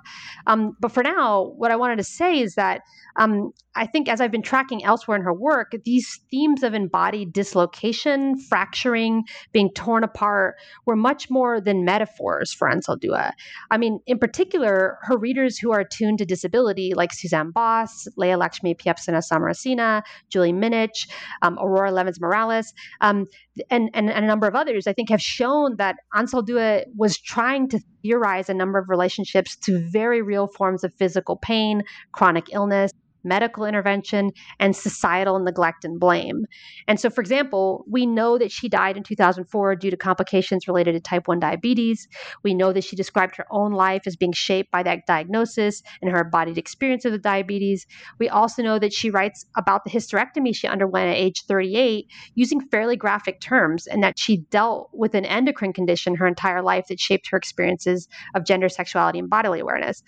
Speaker 3: Um, but for now, what I wanted to say is that um, I think as I've been tracking elsewhere in her work, these themes of embodied dislocation, fracturing, being torn apart were much more than metaphors for Anzaldúa. I mean, in particular, her readers who are attuned to disability, like Suzanne Bost, Leah Lakshmi Piepzna-Samarasinha, Julie Minich, um, Aurora Levins Morales, um, and, and, and, a number of others, I think have shown that Anzaldúa was trying to theorize a number of relationships to very real forms of physical pain, chronic illness, medical intervention, and societal neglect and blame. And so, for example, we know that she died in 2004 due to complications related to type 1 diabetes. We know that she described her own life as being shaped by that diagnosis and her embodied experience of the diabetes. We also know that she writes about the hysterectomy she underwent at age 38 using fairly graphic terms, and that she dealt with an endocrine condition her entire life that shaped her experiences of gender, sexuality, and bodily awareness.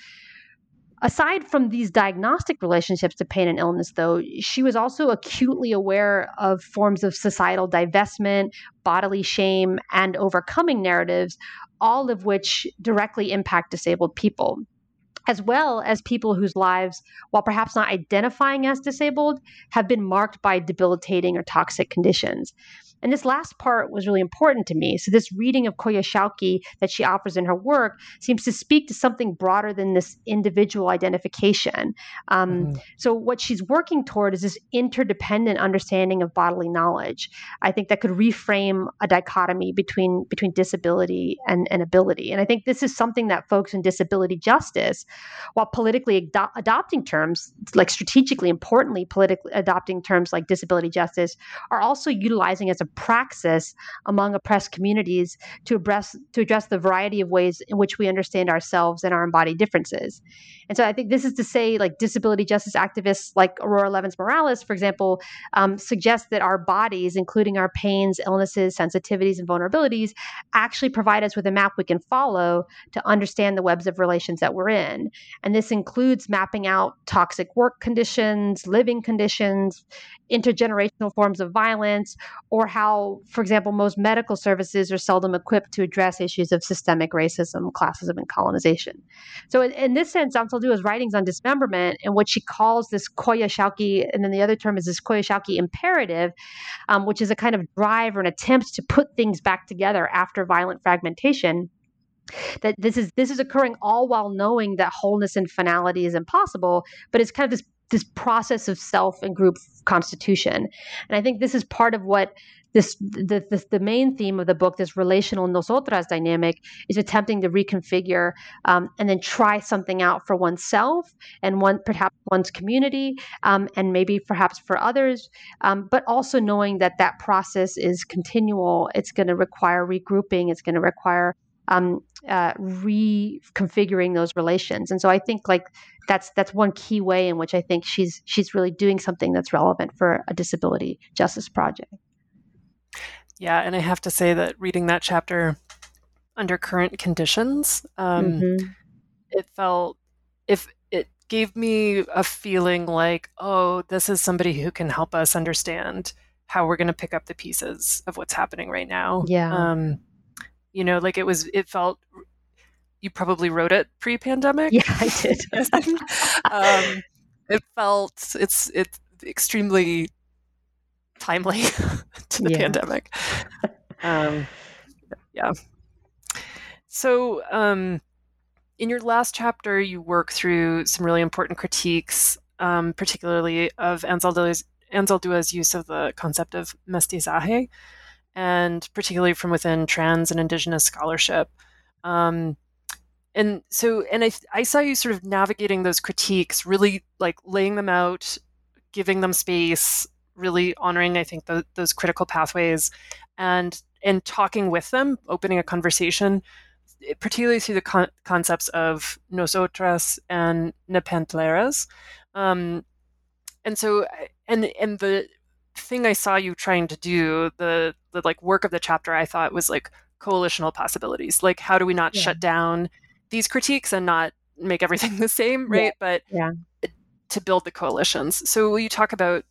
Speaker 3: Aside from these diagnostic relationships to pain and illness, though, she was also acutely aware of forms of societal divestment, bodily shame, and overcoming narratives, all of which directly impact disabled people as well as people whose lives, while perhaps not identifying as disabled, have been marked by debilitating or toxic conditions. And this last part was really important to me. So, this reading of Coyolxauhqui that she offers in her work seems to speak to something broader than this individual identification. Um, mm-hmm. So, what she's working toward is this interdependent understanding of bodily knowledge. I think that could reframe a dichotomy between between disability and, and ability. And I think this is something that folks in disability justice, while politically ado- adopting terms like strategically importantly, politically adopting terms like disability justice, are also utilizing as a praxis among oppressed communities to address to address the variety of ways in which we understand ourselves and our embodied differences. And so I think this is to say, like disability justice activists like Aurora Levins Morales, for example, um, suggest that our bodies, including our pains, illnesses, sensitivities, and vulnerabilities, actually provide us with a map we can follow to understand the webs of relations that we're in. And this includes mapping out toxic work conditions, living conditions, intergenerational forms of violence, or how, for example, most medical services are seldom equipped to address issues of systemic racism, classism, and colonization. So, in, in this sense, Anzaldúa's writings on dismemberment and what she calls this Coyolxauhqui, and then the other term is this Coyolxauhqui imperative, um, which is a kind of drive or an attempt to put things back together after violent fragmentation that this is this is occurring all while knowing that wholeness and finality is impossible but it's kind of this this process of self and group constitution. And I think this is part of what this the, the, the main theme of the book, this relational nosotras dynamic, is attempting to reconfigure um, and then try something out for oneself and one perhaps one's community um, and maybe perhaps for others, um, but also knowing that that process is continual. It's going to require regrouping. It's going to require um, uh, reconfiguring those relations. And so I think like that's that's one key way in which I think she's she's really doing something that's relevant for a disability justice project.
Speaker 2: Yeah, and I have to say that reading that chapter under current conditions, um, mm-hmm. it felt if it gave me a feeling like, oh, this is somebody who can help us understand how we're going to pick up the pieces of what's happening right now.
Speaker 3: Yeah.
Speaker 2: Um, you know like it was it felt you probably wrote it pre-pandemic.
Speaker 3: Yeah i did.
Speaker 2: Um, it felt it's it's extremely timely to the yeah. pandemic. Um, yeah. So um, in your last chapter you work through some really important critiques um, particularly of Anzaldúa's, Anzaldúa's use of the concept of mestizaje and particularly from within trans and indigenous scholarship. Um, and so, and I, I saw you sort of navigating those critiques, really like laying them out, giving them space, really honoring, I think, the, those critical pathways, and and talking with them, opening a conversation, particularly through the con- concepts of nosotras and nepantleras. Um, and so, and and the thing I saw you trying to do, the the like work of the chapter, I thought was like coalitional possibilities. Like, how do we not yeah. shut down these critiques and not make everything the same, right? Yeah. But
Speaker 3: yeah.
Speaker 2: to build the coalitions. So, will you talk about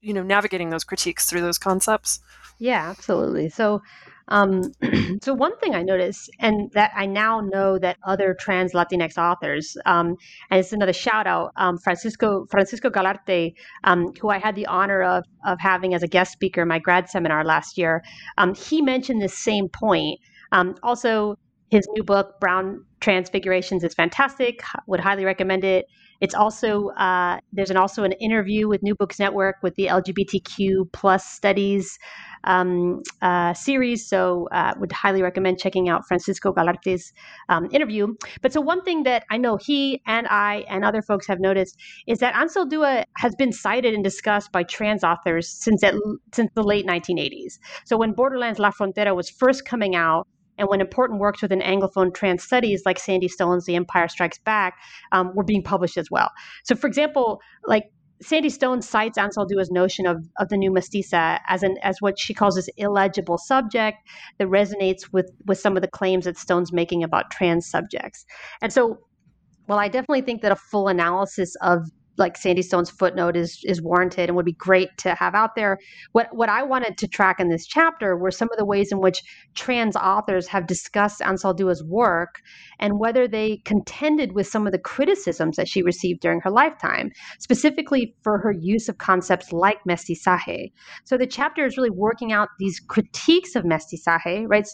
Speaker 2: you know navigating those critiques through those concepts?
Speaker 3: Yeah, absolutely. So, um, so one thing I noticed, and that I now know that other trans Latinx authors, um, and it's another shout out, um, Francisco Francisco Galarte, um, who I had the honor of of having as a guest speaker in my grad seminar last year. Um, he mentioned this same point. Um, also, his new book, Brown Transfigurations, is fantastic. Would highly recommend it. It's also uh, there's an, also an interview with New Books Network with the LGBTQ plus studies um, uh, series. So uh, would highly recommend checking out Francisco Galarte's um, interview. But so one thing that I know he and I and other folks have noticed is that Anzaldúa has been cited and discussed by trans authors since at, since the late 1980s. So when Borderlands La Frontera was first coming out, and when important works within Anglophone trans studies like Sandy Stone's The Empire Strikes Back um, were being published as well. So, for example, like Sandy Stone cites Anzaldúa's notion of, of the new mestiza as an as what she calls this illegible subject that resonates with with some of the claims that Stone's making about trans subjects. And so, well, I definitely think that a full analysis of like Sandy Stone's footnote is is warranted and would be great to have out there. What what I wanted to track in this chapter were some of the ways in which trans authors have discussed Anzaldúa's work and whether they contended with some of the criticisms that she received during her lifetime, specifically for her use of concepts like mestizaje. So the chapter is really working out these critiques of mestizaje, right,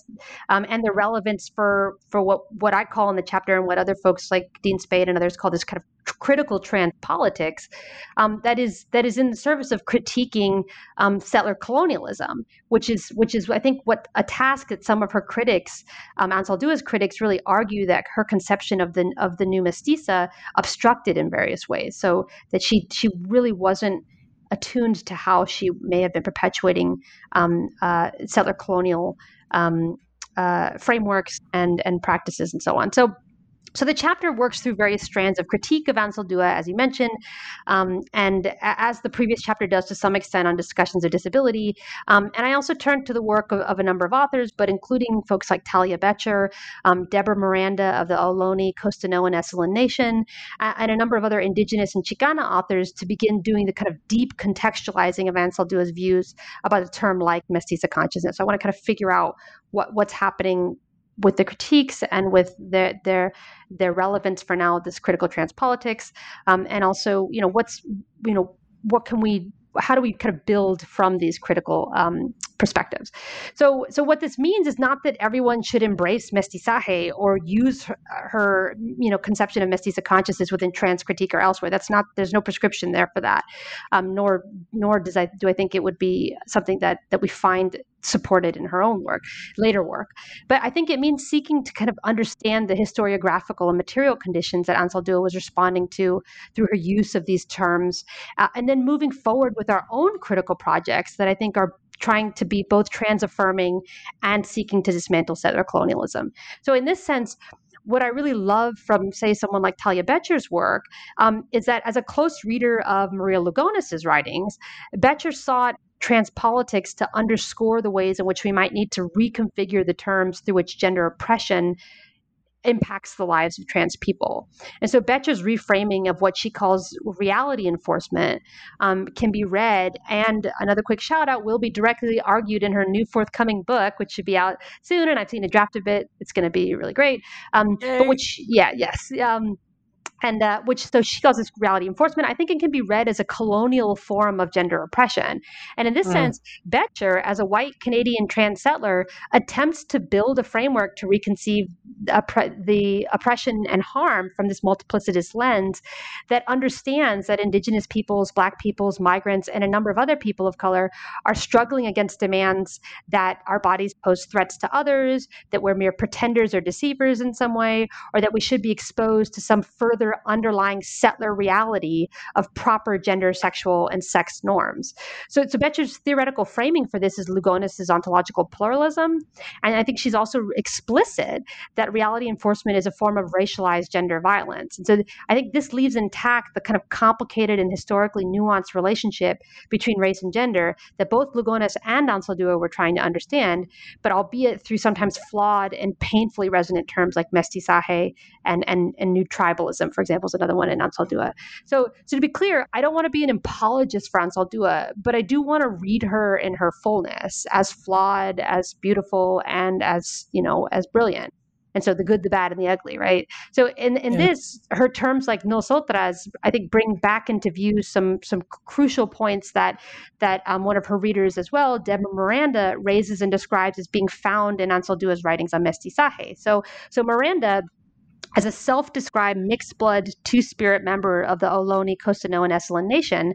Speaker 3: um, and the relevance for for what what I call in the chapter and what other folks like Dean Spade and others call this kind of critical trans politics um, that is that is in the service of critiquing um, settler colonialism, which is which is I think what a task that some of her critics, um, Anzaldúa's critics, really argue that her conception of the of the new mestiza obstructed in various ways. So that she she really wasn't attuned to how she may have been perpetuating um, uh, settler colonial um, uh, frameworks and and practices and so on. So so the chapter works through various strands of critique of Anzaldúa, as you mentioned, um, and as the previous chapter does to some extent on discussions of disability. Um, and I also turned to the work of, of, a number of authors, but including folks like Talia Bettcher, um, Deborah Miranda of the Ohlone, Costanoan, and Esselen Nation, and a number of other indigenous and Chicana authors to begin doing the kind of deep contextualizing of Anzaldúa's views about a term like mestiza consciousness. So I want to kind of figure out what, what's happening with the critiques and with their their their relevance for now this critical trans politics um, and also you know what's you know what can we how do we kind of build from these critical um, perspectives? So, so what this means is not that everyone should embrace mestizaje or use her, her, you know, conception of mestiza consciousness within trans critique or elsewhere. That's not. There's no prescription there for that. Um, nor, nor does I do I think it would be something that that we find supported in her own work, later work. But I think it means seeking to kind of understand the historiographical and material conditions that Ansel Anzaldúa was responding to through her use of these terms, uh, and then moving forward with our own critical projects that I think are trying to be both trans affirming and seeking to dismantle settler colonialism. So, in this sense, what I really love from, say, someone like Talia Bettcher's work um, is that as a close reader of Maria Lugones's writings, Bettcher sought trans politics to underscore the ways in which we might need to reconfigure the terms through which gender oppression impacts the lives of trans people. And so Bettcher's reframing of what she calls reality enforcement um, can be read. And another quick shout out will be directly argued in her new forthcoming book, which should be out soon. And I've seen a draft of it. It's going to be really great. Um, but which, yeah, yes. Um, and uh, which so she calls this reality enforcement. I think it can be read as a colonial form of gender oppression. And in this mm. sense, Bettcher, as a white Canadian trans settler, attempts to build a framework to reconceive the oppression and harm from this multiplicitous lens that understands that Indigenous peoples, Black peoples, migrants, and a number of other people of color are struggling against demands that our bodies pose threats to others, that we're mere pretenders or deceivers in some way, or that we should be exposed to some further underlying settler reality of proper gender, sexual, and sex norms. So, so Bettcher's theoretical framing for this is Lugones's ontological pluralism. And I think she's also explicit that reality enforcement is a form of racialized gender violence. And so I think this leaves intact the kind of complicated and historically nuanced relationship between race and gender that both Lugones and Anzaldúa were trying to understand, but albeit through sometimes flawed and painfully resonant terms like mestizaje and, and, and new tribalism, for example, is another one in Anzaldúa. So, so to be clear, I don't want to be an apologist for Anzaldúa, but I do want to read her in her fullness, as flawed, as beautiful, and as, you know, as brilliant and so the good the bad and the ugly right so in, in yeah. this her terms like nosotras i think bring back into view some some crucial points that that um, one of her readers as well deborah miranda raises and describes as being found in Anzaldúa's writings on mestizaje so so miranda as a self-described mixed blood two-spirit member of the Ohlone, Costanoan, Esselen nation,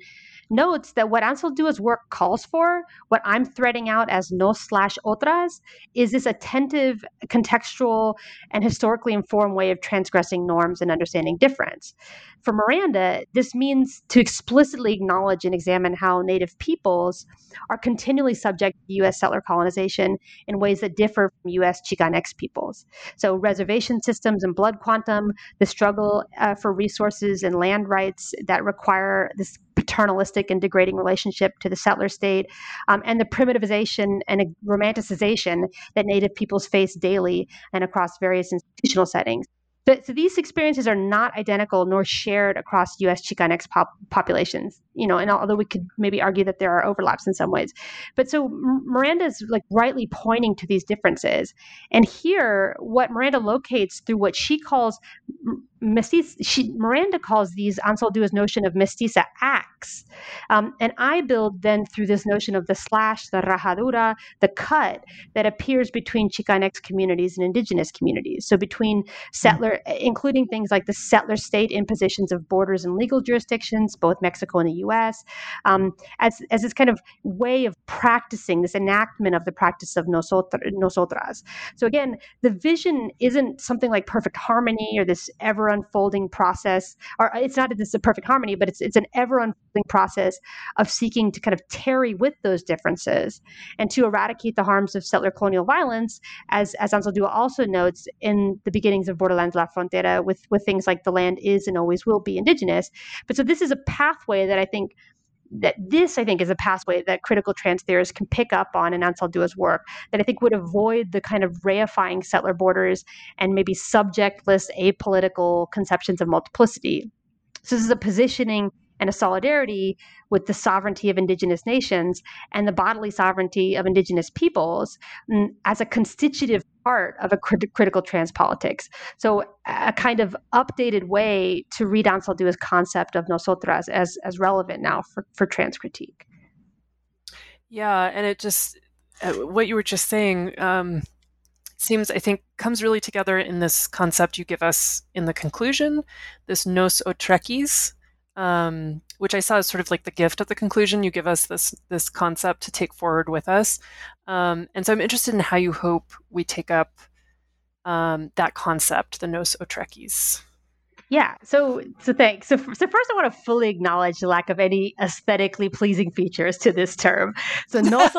Speaker 3: notes that what Anzaldúa's work calls for, what I'm threading out as nos slash otras, is this attentive, contextual, and historically informed way of transgressing norms and understanding difference. For Miranda, this means to explicitly acknowledge and examine how Native peoples are continually subject to U.S. settler colonization in ways that differ from U.S. Chicanx peoples. So, reservation systems and blood quantum, the struggle uh, for resources and land rights that require this paternalistic and degrading relationship to the settler state, um, and the primitivization and romanticization that Native peoples face daily and across various institutional settings. But, so these experiences are not identical nor shared across U.S. Chicanx pop- populations. You know, and although we could maybe argue that there are overlaps in some ways, but so Miranda is like rightly pointing to these differences, and here what Miranda locates through what she calls mestiza, she, Miranda calls these Anzaldúa's notion of mestiza acts. Um, and I build then through this notion of the slash, the rajadura, the cut that appears between Chicanx communities and indigenous communities. So between settler, including things like the settler state impositions of borders and legal jurisdictions, both Mexico and the US, um, as, as this kind of way of practicing, this enactment of the practice of nosotras. So again, the vision isn't something like perfect harmony or this ever unfolding process, or it's not that this perfect harmony, but it's it's an ever unfolding process of seeking to kind of tarry with those differences and to eradicate the harms of settler colonial violence, as as Anzaldúa also notes in the beginnings of Borderlands La Frontera, with with things like the land is and always will be indigenous. But so this is a pathway that I think that this, I think, is a pathway that critical trans theorists can pick up on in Anzaldúa's work that I think would avoid the kind of reifying settler borders and maybe subjectless, apolitical conceptions of multiplicity. So this is a positioning and a solidarity with the sovereignty of indigenous nations and the bodily sovereignty of indigenous peoples mm, as a constitutive part of a crit- critical trans politics. So, a kind of updated way to read Anzaldúa's concept of nosotras as, as relevant now for, for trans critique.
Speaker 2: Yeah, and it just, uh, what you were just saying, um, seems, I think, comes really together in this concept you give us in the conclusion, this nos um, which I saw as sort of like the gift at the conclusion. You give us this this concept to take forward with us, um, and so I'm interested in how you hope we take up um, that concept, the nos otrequis.
Speaker 3: Yeah. So, so thanks. So, so first, I want to fully acknowledge the lack of any aesthetically pleasing features to this term. So, no,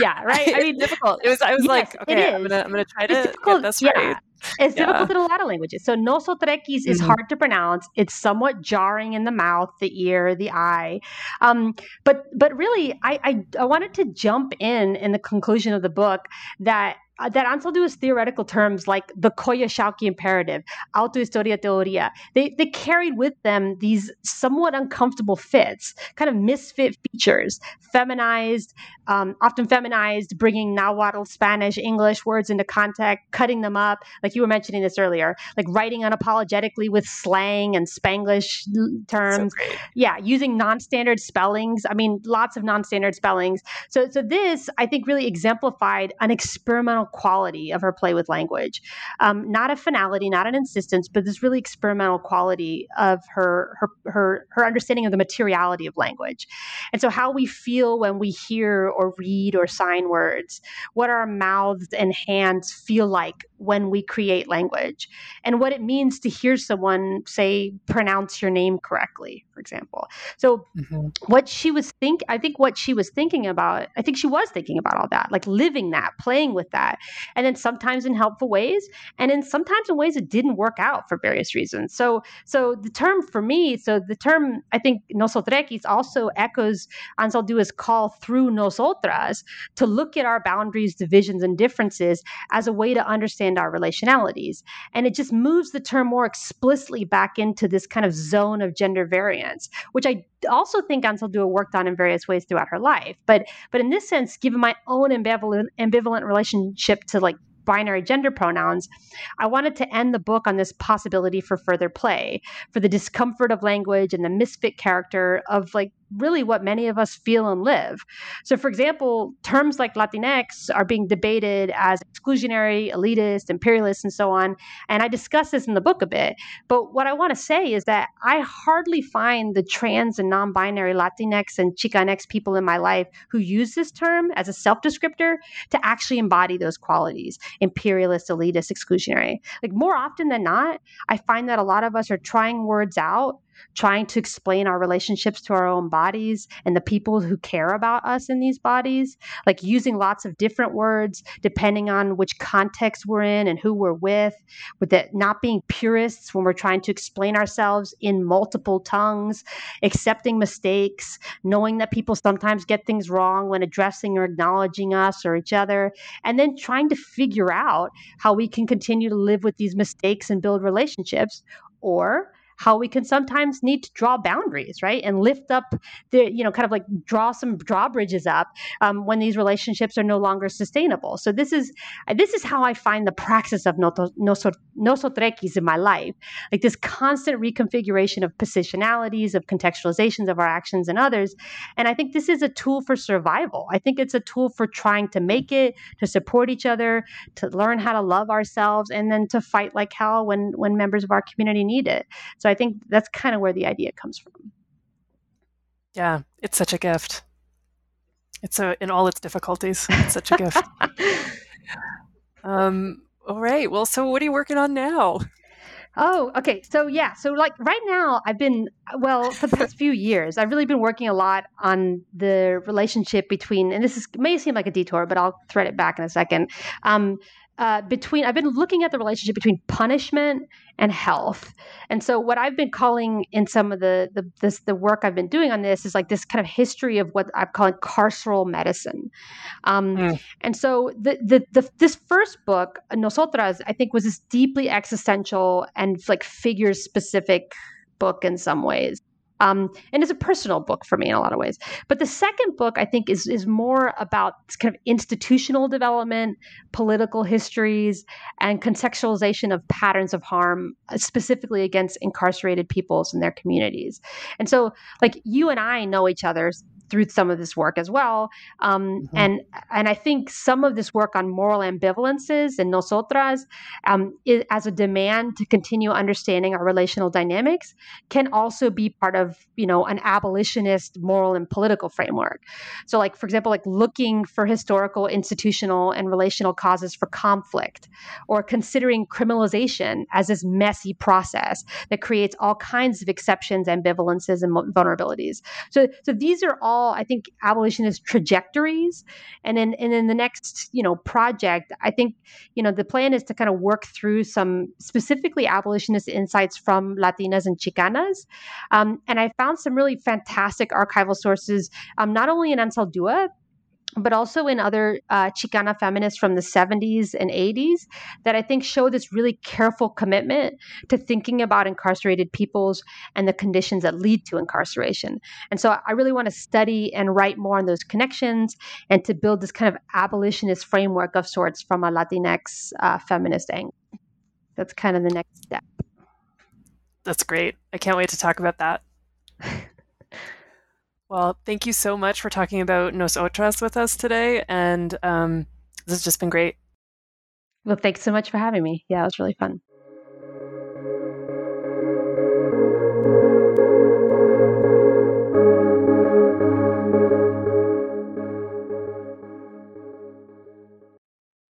Speaker 3: yeah, right.
Speaker 2: I mean, difficult. It was. I was yes, like, okay, I'm gonna, I'm gonna try to get this yeah. right.
Speaker 3: It's yeah. difficult in a lot of languages. So nosotrequis mm-hmm. is hard to pronounce. It's somewhat jarring in the mouth, the ear, the eye. Um, but but really, I, I I wanted to jump in in the conclusion of the book that uh, that Anzaldúa's theoretical terms like the Coyolxauhqui imperative, autohistoria teoria, they, they carried with them these somewhat uncomfortable fits, kind of misfit features, feminized, um, often feminized, bringing Nahuatl, Spanish, English words into context, cutting them up, like you were mentioning this earlier, like writing unapologetically with slang and Spanglish terms. So yeah, using non-standard spellings. I mean, lots of non-standard spellings. So, so this, I think, really exemplified an experimental quality of her play with language. Um, not a finality, not an insistence, but this really experimental quality of her, her her her understanding of the materiality of language. And so how we feel when we hear or read or sign words, what our mouths and hands feel like when we create language. And what it means to hear someone say pronounce your name correctly for example. So mm-hmm. what she was think i think what she was thinking about i think she was thinking about all that like living that playing with that and then sometimes in helpful ways and then sometimes in ways it didn't work out for various reasons. So so the term for me so the term i think nosotrequis also echoes Anzaldúa's call through nosotras to look at our boundaries divisions and differences as a way to understand our relationalities and it just moves the term more explicitly back into this kind of zone of gender variance which i also think Anzaldúa worked on in various ways throughout her life. But but in this sense, given my own ambivalent ambivalent relationship to like binary gender pronouns, I wanted to end the book on this possibility for further play, for the discomfort of language and the misfit character of like really what many of us feel and live. So, for example, terms like Latinx are being debated as exclusionary, elitist, imperialist, and so on. And I discuss this in the book a bit. But what I want to say is that I hardly find the trans and non binary Latinx and Chicanx people in my life who use this term as a self descriptor to actually embody those qualities imperialist, elitist, exclusionary. Like more often than not, I find that a lot of us are trying words out trying to explain our relationships to our own bodies and the people who care about us in these bodies, like using lots of different words depending on which context we're in and who we're with, with it not being purists when we're trying to explain ourselves in multiple tongues, accepting mistakes, knowing that people sometimes get things wrong when addressing or acknowledging us or each other, and then trying to figure out how we can continue to live with these mistakes and build relationships or how we can sometimes need to draw boundaries, right? And lift up the, you know, kind of like draw some drawbridges up um, when these relationships are no longer sustainable. So this is this is how I find the praxis of nosotrequis in my life, like this constant reconfiguration of positionalities, of contextualizations of our actions and others. And I think this is a tool for survival. I think it's a tool for trying to make it, to support each other, to learn how to love ourselves, and then to fight like hell when when members of our community need it. So I think that's kind of where the idea comes from.
Speaker 2: Yeah, it's such a gift. It's a in all its difficulties. It's such a gift. um, all right. Well, so what are you working on now?
Speaker 3: Oh, okay. So yeah, so like right now, I've been well for the past few years. I've really been working a lot on the relationship between, and this is may seem like a detour, but I'll thread it back in a second. Um, uh, between I've been looking at the relationship between punishment and health, and so what I've been calling in some of the the this, the work I've been doing on this is like this kind of history of what I'm calling carceral medicine, um, mm. and so the, the the this first book Nosotras I think was this deeply existential and like figure specific book in some ways. Um, and it's a personal book for me in a lot of ways. But the second book, I think, is is more about kind of institutional development, political histories, and contextualization of patterns of harm, uh, specifically against incarcerated peoples and their communities. And so, like you and I know each other through some of this work as well. Um, mm-hmm. And and I think some of this work on moral ambivalences and nosotras um, is, as a demand to continue understanding our relational dynamics can also be part of you know an abolitionist moral and political framework. So like for example, like looking for historical, institutional, and relational causes for conflict, or considering criminalization as this messy process that creates all kinds of exceptions, ambivalences, and vulnerabilities. So so these are all I think, abolitionist trajectories. And then, and then the next, you know, project, I think, you know, the plan is to kind of work through some specifically abolitionist insights from Latinas and Chicanas. Um, and I found some really fantastic archival sources, um, not only in Anzaldúa, but also in other uh, Chicana feminists from the 70s and 80s that I think show this really careful commitment to thinking about incarcerated peoples and the conditions that lead to incarceration. And so I really want to study and write more on those connections and to build this kind of abolitionist framework of sorts from a Latinx uh, feminist angle. That's kind of the next step.
Speaker 2: That's great. I can't wait to talk about that. Well, thank you so much for talking about Nosotras with us today. And um, this has just been great.
Speaker 3: Well, thanks so much for having me. Yeah, it was really fun.